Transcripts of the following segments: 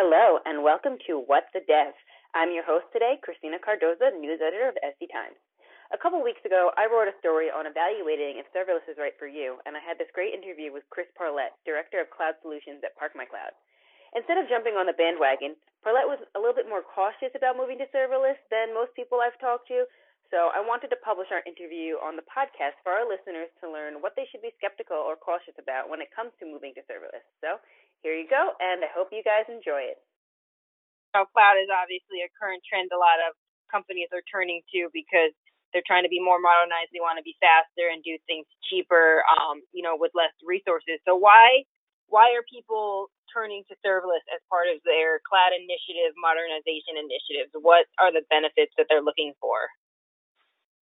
Hello, and welcome to What the Dev. I'm your host today, Christina Cardoza, news editor of SD Times. A couple weeks ago, I wrote a story on evaluating if serverless is right for you, and I had this great interview with Chris Parlett, Director of Cloud Solutions at ParkMyCloud. Instead of jumping on the bandwagon, Parlett was a little bit more cautious about moving to serverless than most people I've talked to, so I wanted to publish our interview on the podcast for our listeners to learn what they should be skeptical or cautious about when it comes to moving to serverless. So here you go, and I hope you guys enjoy it. Now, cloud is obviously a current trend a lot of companies are turning to because they're trying to be more modernized. They want to be faster and do things cheaper, um, you know, with less resources. So why why are people turning to serverless as part of their cloud initiative, modernization initiatives? What are the benefits that they're looking for?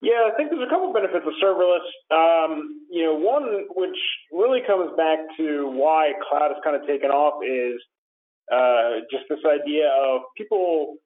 Yeah, I think there's a couple benefits of serverless. Um, you know, one which really comes back to why cloud has kind of taken off is uh, just this idea of people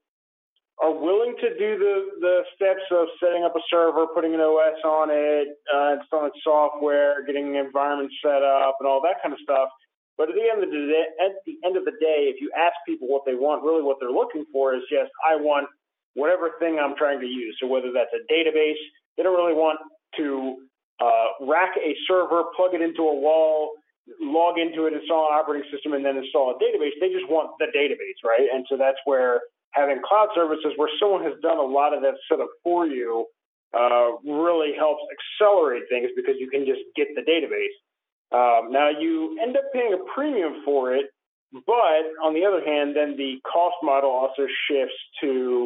are willing to do the the steps of setting up a server, putting an OS on it, uh, installing software, getting an environment set up, and all that kind of stuff. But at the end of the day, at the end of the day, if you ask people what they want, really what they're looking for is just I want whatever thing I'm trying to use. So whether that's a database, they don't really want to uh, rack a server, plug it into a wall, log into it, install an operating system, and then install a database. They just want the database, right? And so that's where having cloud services where someone has done a lot of that setup for you uh, really helps accelerate things because you can just get the database. Um, now you end up paying a premium for it, but on the other hand, then the cost model also shifts to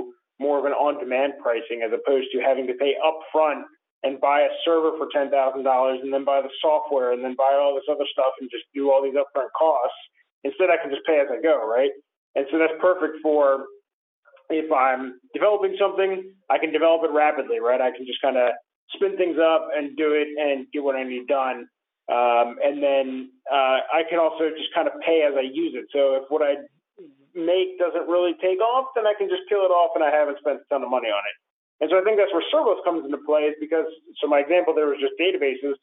on-demand pricing as opposed to having to pay upfront and buy a server for ten thousand dollars and then buy the software and then buy all this other stuff and just do all these upfront costs. Instead, I can just pay as I go, right? And so that's perfect for if I'm developing something, I can develop it rapidly, right? I can just kind of spin things up and do it and get what I need done. Um, and then uh, I can also just kind of pay as I use it. So if what I make doesn't really take off, then I can just kill it off and I haven't spent a ton of money on it. And so I think that's where serverless comes into play is because, so my example there was just databases,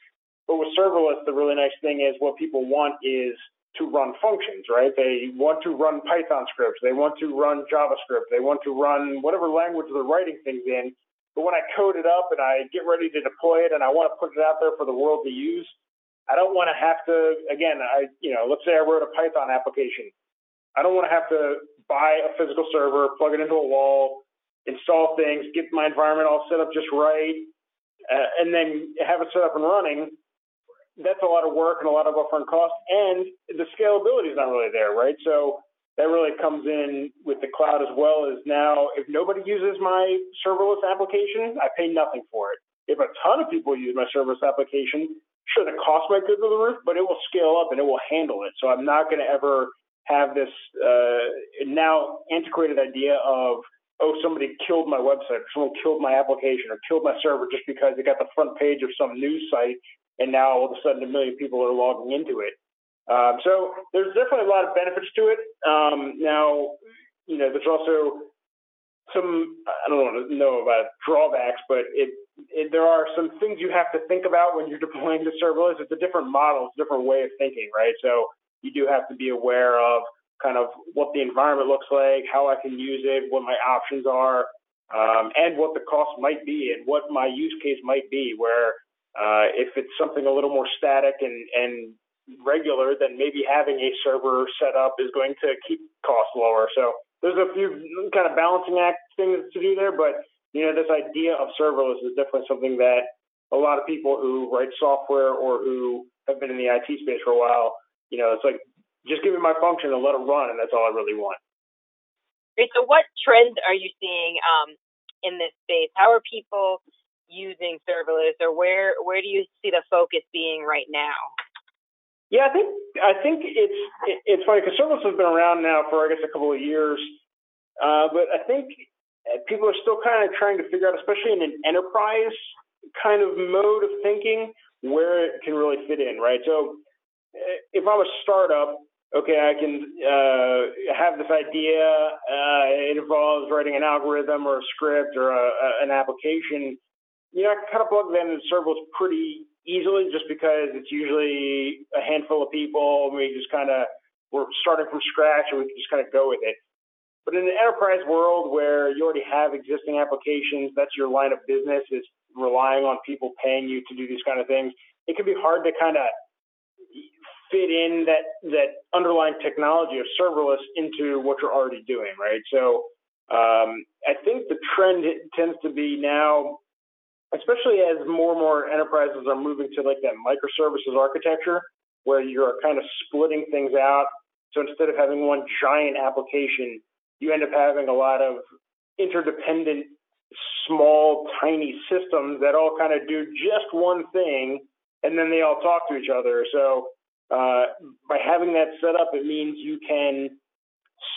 but with serverless, the really nice thing is what people want is to run functions, right? They want to run Python scripts. They want to run JavaScript. They want to run whatever language they're writing things in. But when I code it up and I get ready to deploy it and I want to put it out there for the world to use, I don't want to have to, again, I, you know, let's say I wrote a Python application. I don't want to have to buy a physical server, plug it into a wall, install things, get my environment all set up just right, uh, and then have it set up and running. That's a lot of work and a lot of upfront cost, and the scalability is not really there, right? So that really comes in with the cloud as well. As now, if nobody uses my serverless application, I pay nothing for it. If a ton of people use my serverless application, sure, the cost might go through the roof, but it will scale up and it will handle it. So I'm not going to ever have this uh, now antiquated idea of oh somebody killed my website or someone killed my application or killed my server just because it got the front page of some news site and now all of a sudden a million people are logging into it. Um, so there's definitely a lot of benefits to it. Um, now, you know, there's also some I don't want to know about drawbacks, but it, it, there are some things you have to think about when you're deploying the serverless. It's a different model, it's a different way of thinking, right? So you do have to be aware of kind of what the environment looks like, how I can use it, what my options are, um, and what the cost might be, and what my use case might be. Where uh, if it's something a little more static and, and regular, then maybe having a server set up is going to keep costs lower. So there's a few kind of balancing act things to do there, but you know this idea of serverless is definitely something that a lot of people who write software or who have been in the IT space for a while you know, it's like just give me my function and let it run, and that's all I really want. Great. So, what trends are you seeing um, in this space? How are people using serverless, or where where do you see the focus being right now? Yeah, I think I think it's it's funny because serverless has been around now for I guess a couple of years, uh, but I think people are still kind of trying to figure out, especially in an enterprise kind of mode of thinking, where it can really fit in, right? So if I'm a startup, okay, I can uh, have this idea. Uh, it involves writing an algorithm or a script or a, a, an application. You know, I can kind of plug that into serverless pretty easily just because it's usually a handful of people. We just kind of we're starting from scratch and we can just kind of go with it. But in an enterprise world where you already have existing applications, that's your line of business is relying on people paying you to do these kind of things. It can be hard to kind of fit in that that underlying technology of serverless into what you're already doing, right? So um, I think the trend tends to be now, especially as more and more enterprises are moving to like that microservices architecture, where you're kind of splitting things out. So instead of having one giant application, you end up having a lot of interdependent, small, tiny systems that all kind of do just one thing, and then they all talk to each other. So uh, by having that set up, it means you can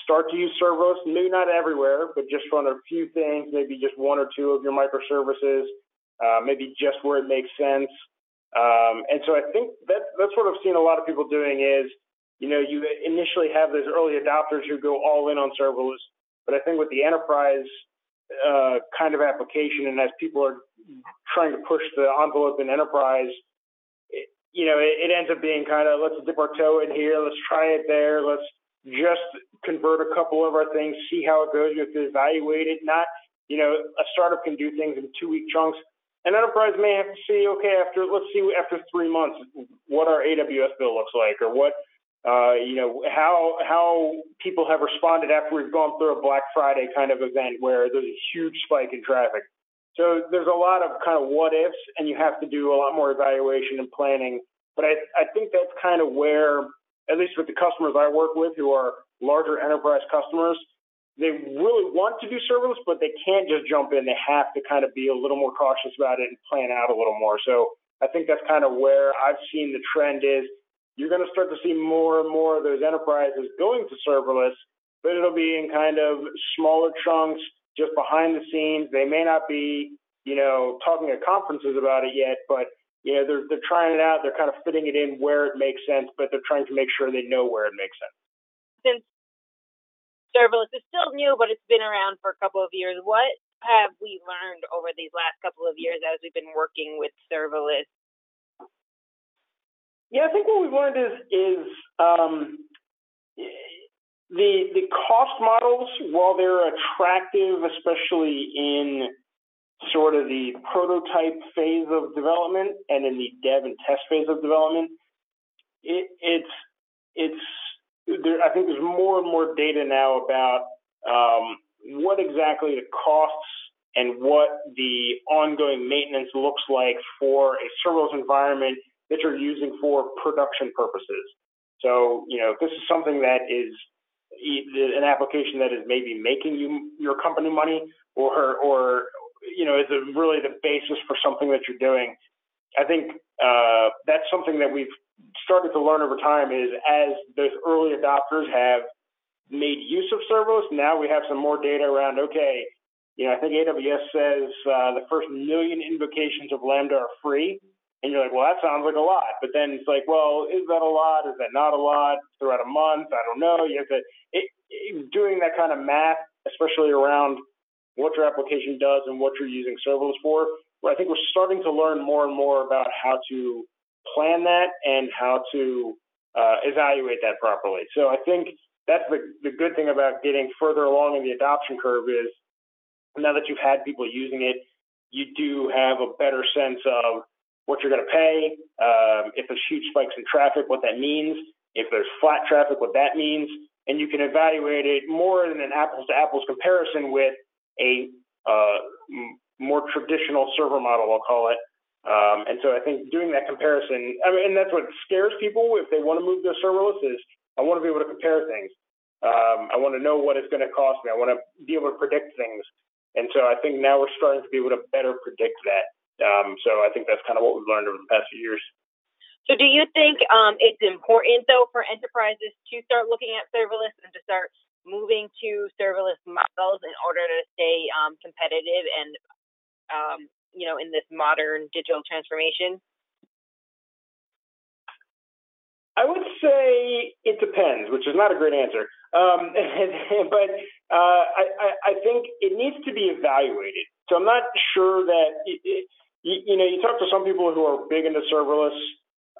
start to use serverless, maybe not everywhere, but just run a few things, maybe just one or two of your microservices, uh, maybe just where it makes sense. Um, and so I think that that's what I've seen a lot of people doing is, you know, you initially have those early adopters who go all in on serverless, but I think with the enterprise uh, kind of application, and as people are trying to push the envelope in enterprise, you know, it, it ends up being kind of let's dip our toe in here, let's try it there, let's just convert a couple of our things, see how it goes. You have to evaluate it. Not, you know, a startup can do things in two week chunks. An enterprise may have to see, okay, after let's see after three months what our AWS bill looks like, or what uh, you know how how people have responded after we've gone through a Black Friday kind of event where there's a huge spike in traffic. So there's a lot of kind of what ifs, and you have to do a lot more evaluation and planning. But I I think that's kind of where, at least with the customers I work with, who are larger enterprise customers, they really want to do serverless, but they can't just jump in. They have to kind of be a little more cautious about it and plan out a little more. So I think that's kind of where I've seen the trend is you're going to start to see more and more of those enterprises going to serverless, but it'll be in kind of smaller chunks, just behind the scenes. They may not be, you know, talking at conferences about it yet, but you know, they're they're trying it out. They're kind of fitting it in where it makes sense, but they're trying to make sure they know where it makes sense. Since serverless is still new, but it's been around for a couple of years. What have we learned over these last couple of years as we've been working with serverless? Yeah, I think what we've learned is is um, the the cost models, while they're attractive, especially in sort of the prototype phase of development and in the dev and test phase of development, it, it's it's there, I think there's more and more data now about um, what exactly the costs and what the ongoing maintenance looks like for a serverless environment that you're using for production purposes. So, you know, if this is something that is an application that is maybe making you your company money, or or you know, is really the basis for something that you're doing? I think uh, that's something that we've started to learn over time is as those early adopters have made use of serverless, now we have some more data around, okay, you know, I think AWS says uh, the first million invocations of Lambda are free. And you're like, well, that sounds like a lot. But then it's like, well, is that a lot? Is that not a lot? Throughout a month? I don't know. You have to, it, it, doing that kind of math, especially around what your application does and what you're using serverless for, Where I think we're starting to learn more and more about how to plan that and how to uh, evaluate that properly. So I think that's the, the good thing about getting further along in the adoption curve is now that you've had people using it, you do have a better sense of what you're going to pay, um, if there's huge spikes in traffic, what that means, if there's flat traffic, what that means, and you can evaluate it more in an apples to apples comparison with a uh, more traditional server model, I'll call it. Um, and so I think doing that comparison, I mean, and that's what scares people if they want to move to serverless is I want to be able to compare things. Um, I want to know what it's going to cost me. I want to be able to predict things. And so I think now we're starting to be able to better predict that. Um, so I think that's kind of what we've learned over the past few years. So do you think um, it's important though for enterprises to start looking at serverless and to start moving to serverless models in order to stay um, competitive and um, you know in this modern digital transformation? I would say it depends, which is not a great answer. Um, but uh, I, I, think it needs to be evaluated. So I'm not sure that it, it, you, know you talk to some people who are big into serverless,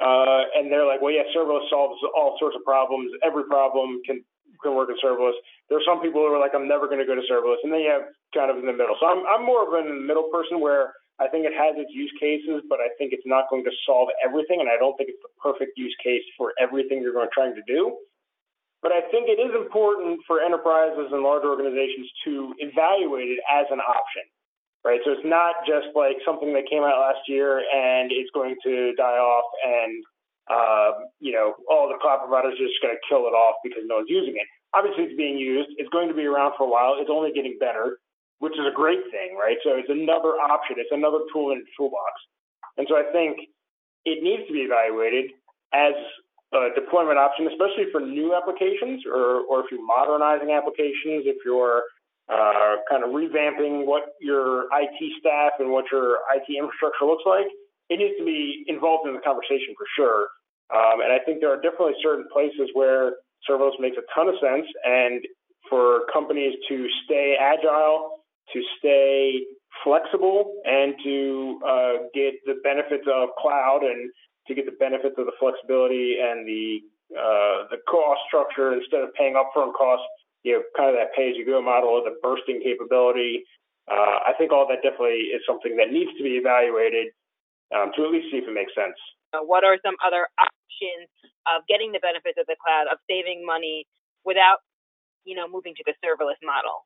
uh, and they're like, well, yeah, serverless solves all sorts of problems. Every problem can can work in serverless. There are some people who are like, I'm never going to go to serverless, and then you have kind of in the middle. So I'm I'm more of a middle person where I think it has its use cases, but I think it's not going to solve everything, and I don't think it's the perfect use case for everything you're going to trying to do. But I think it is important for enterprises and large organizations to evaluate it as an option, right? So it's not just like something that came out last year and it's going to die off, and uh, you know all the cloud providers are just going to kill it off because no one's using it. Obviously, it's being used. It's going to be around for a while. It's only getting better which is a great thing, right? So it's another option. It's another tool in the toolbox. And so I think it needs to be evaluated as a deployment option, especially for new applications or, or if you're modernizing applications, if you're uh, kind of revamping what your IT staff and what your IT infrastructure looks like, it needs to be involved in the conversation for sure. Um, and I think there are definitely certain places where serverless makes a ton of sense. And for companies to stay agile to stay flexible and to uh, get the benefits of cloud and to get the benefits of the flexibility and the uh, the cost structure instead of paying upfront costs, you know, kind of that pay as you go model, of the bursting capability. Uh, I think all that definitely is something that needs to be evaluated um, to at least see if it makes sense. Uh, what are some other options of getting the benefits of the cloud, of saving money without, you know, moving to the serverless model?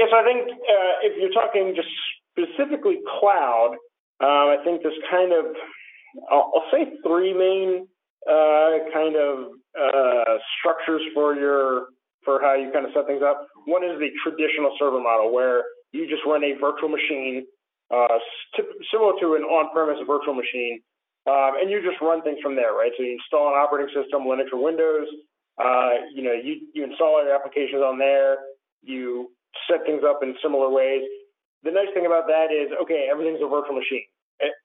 Yes, I think uh, if you're talking just specifically cloud, uh, I think there's kind of, I'll, I'll say three main uh, kind of uh, structures for your for how you kind of set things up. One is the traditional server model where you just run a virtual machine, uh, similar to an on-premise virtual machine, um, and you just run things from there, right? So you install an operating system, Linux or Windows. Uh, you know, you you install your applications on there. You set things up in similar ways. The nice thing about that is, okay, everything's a virtual machine.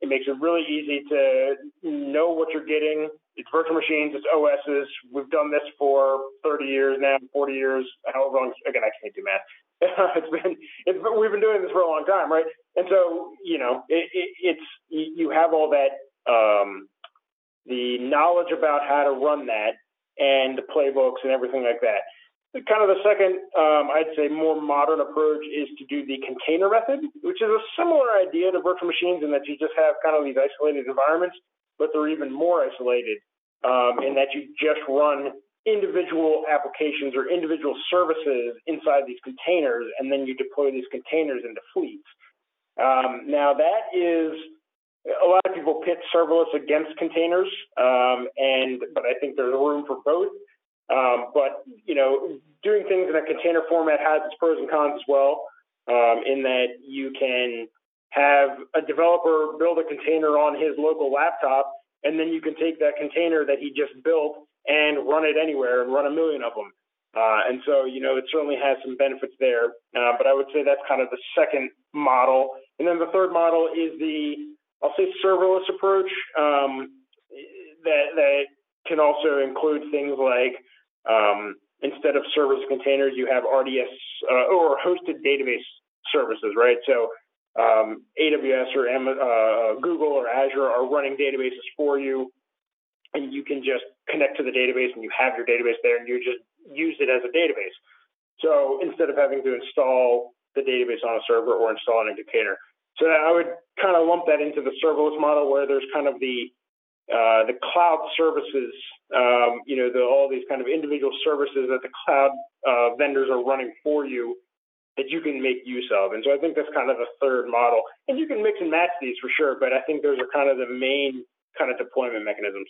It, makes it really easy to know what you're getting. It's virtual machines, it's OSs. We've done this for 30 years now, 40 years, however long. Again, I can't do math. it's been, it's we've been doing this for a long time, right? And so, you know, it, it, it's you have all that um, the knowledge about how to run that and the playbooks and everything like that. Kind of the second, um, I'd say, more modern approach is to do the container method, which is a similar idea to virtual machines in that you just have kind of these isolated environments, but they're even more isolated um, in that you just run individual applications or individual services inside these containers, and then you deploy these containers into fleets. Um, now, that is a lot of people pit serverless against containers, um, and but I think there's room for both. Um, but you know, doing things in a container format has its pros and cons as well. Um, in that you can have a developer build a container on his local laptop, and then you can take that container that he just built and run it anywhere and run a million of them. Uh, and so, you know, it certainly has some benefits there. Uh, but I would say that's kind of the second model. And then the third model is the, I'll say, serverless approach um, that that can also include things like um, instead of service containers, you have RDS uh, or hosted database services, right? So um, AWS or uh, Google or Azure are running databases for you, and you can just connect to the database and you have your database there, and you just use it as a database. So instead of having to install the database on a server or install in a container. So I would kind of lump that into the serverless model where there's kind of the uh, the cloud services, um, you know, the, all these kind of individual services that the cloud uh, vendors are running for you that you can make use of. And so I think that's kind of the third model. And you can mix and match these for sure, but I think those are kind of the main kind of deployment mechanisms.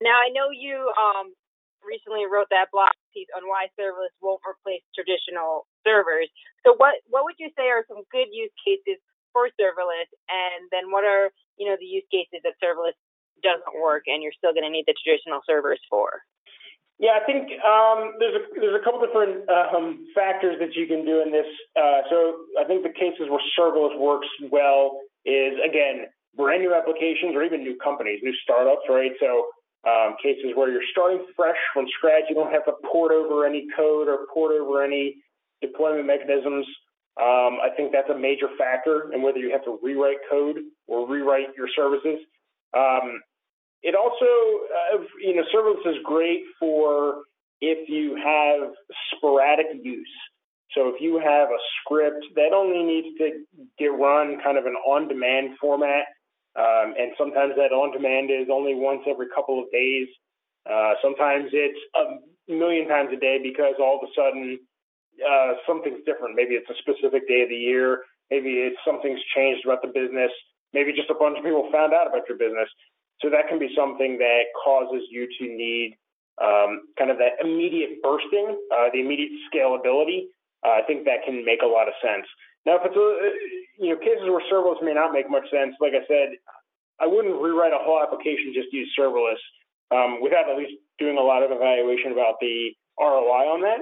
Now, I know you um, recently wrote that blog piece on why serverless won't replace traditional servers. So what, what would you say are some good use cases for serverless? And then what are, you know, the use cases that serverless and you're still going to need the traditional servers for? Yeah, I think um, there's a there's a couple different um, factors that you can do in this. Uh, so I think the cases where serverless works well is again brand new applications or even new companies, new startups, right? So um, cases where you're starting fresh from scratch, you don't have to port over any code or port over any deployment mechanisms. Um, I think that's a major factor in whether you have to rewrite code or rewrite your services. It also, uh, you know, serverless is great for if you have sporadic use. So if you have a script that only needs to get run kind of an on-demand format, um, and sometimes that on-demand is only once every couple of days. Uh, sometimes it's a million times a day because all of a sudden uh, something's different. Maybe it's a specific day of the year. Maybe it's something's changed about the business. Maybe just a bunch of people found out about your business. So that can be something that causes you to need um, kind of that immediate bursting, uh, the immediate scalability. Uh, I think that can make a lot of sense. Now, if it's a, you know cases where serverless may not make much sense, like I said, I wouldn't rewrite a whole application just use serverless um, without at least doing a lot of evaluation about the ROI on that.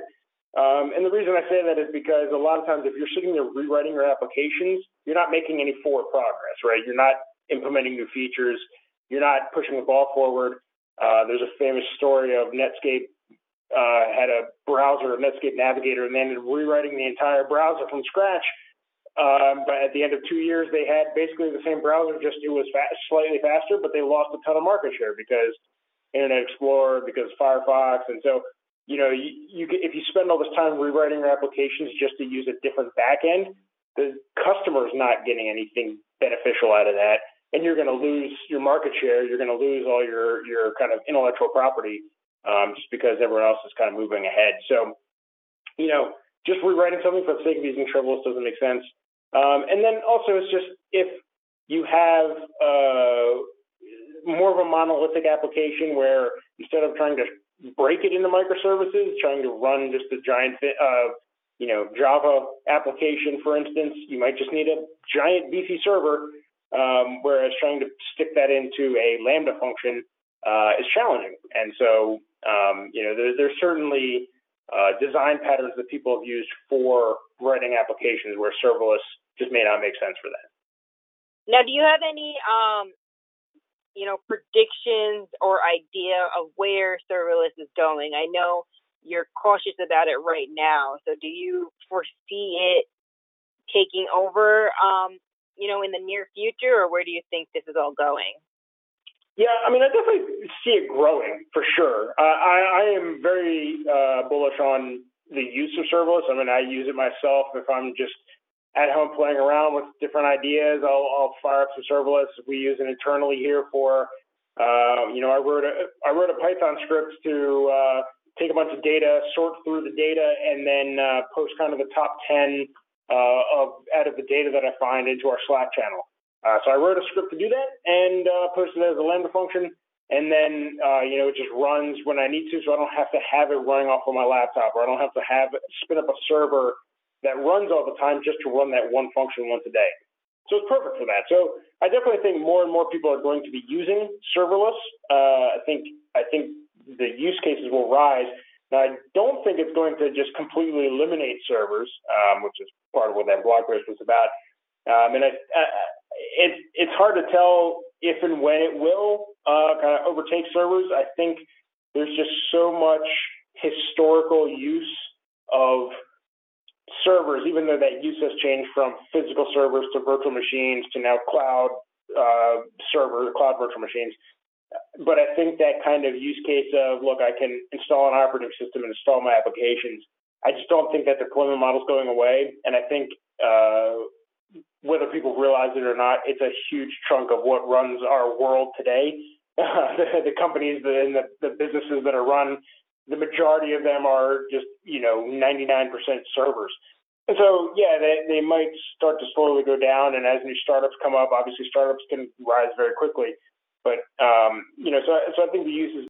Um, and the reason I say that is because a lot of times if you're sitting there rewriting your applications, you're not making any forward progress, right? You're not implementing new features. You're not pushing the ball forward. Uh, there's a famous story of Netscape uh, had a browser, Netscape Navigator, and they ended up rewriting the entire browser from scratch. Um, but at the end of two years, they had basically the same browser, just it was fast, slightly faster, but they lost a ton of market share because Internet Explorer, because Firefox, and so you know, you, you if you spend all this time rewriting your applications just to use a different backend, the customer's not getting anything beneficial out of that, and you're going to lose your market share. You're going to lose all your your kind of intellectual property um, just because everyone else is kind of moving ahead. So, you know, just rewriting something for the sake of using serverless doesn't make sense. Um, and then also, it's just if you have uh, more of a monolithic application where instead of trying to break it into microservices, trying to run just a giant, uh, you know, Java application, for instance, you might just need a giant beefy server. Um, whereas trying to stick that into a Lambda function uh, is challenging. And so, um, you know, there, there's certainly uh, design patterns that people have used for writing applications where serverless just may not make sense for that. Now, do you have any um, you know, predictions or idea of where serverless is going? I know you're cautious about it right now. So do you foresee it taking over, um, you know, in the near future, or where do you think this is all going? Yeah, I mean, I definitely see it growing for sure. Uh, I, I am very uh, bullish on the use of serverless. I mean, I use it myself if I'm just at home playing around with different ideas. I'll, I'll fire up some serverless. We use it internally here for, uh, you know, I wrote a I wrote a Python script to uh, take a bunch of data, sort through the data, and then uh, post kind of the top ten uh, of out of the data that I find into our Slack channel. Uh, so I wrote a script to do that and uh, posted it as a Lambda function. And then, you know, it just runs when I need to, so I don't have to have it running off of my laptop, or I don't have to have spin up a server that runs all the time just to run that one function once a day. So it's perfect for that. So I definitely think more and more people are going to be using serverless. Uh, I think I think the use cases will rise. Now, I don't think it's going to just completely eliminate servers, um, which is part of what that blog post was about. Um, and I, it, it's hard to tell if and when it will uh, kind of overtake servers. I think there's just so much historical use of servers, even though that use has changed from physical servers to virtual machines to now cloud uh, server, cloud virtual machines. But I think that kind of use case of, look, I can install an operating system and install my applications. I just don't think that deployment model is going away. And I think uh, whether people realize it or not, it's a huge chunk of what runs our world today. the, the, companies and the, the businesses that are run the majority of them are just, you know, 99% servers. And so, yeah, they, they might start to slowly go down. And as new startups come up, obviously startups can rise very quickly. But, um, you know, so, so I think the use is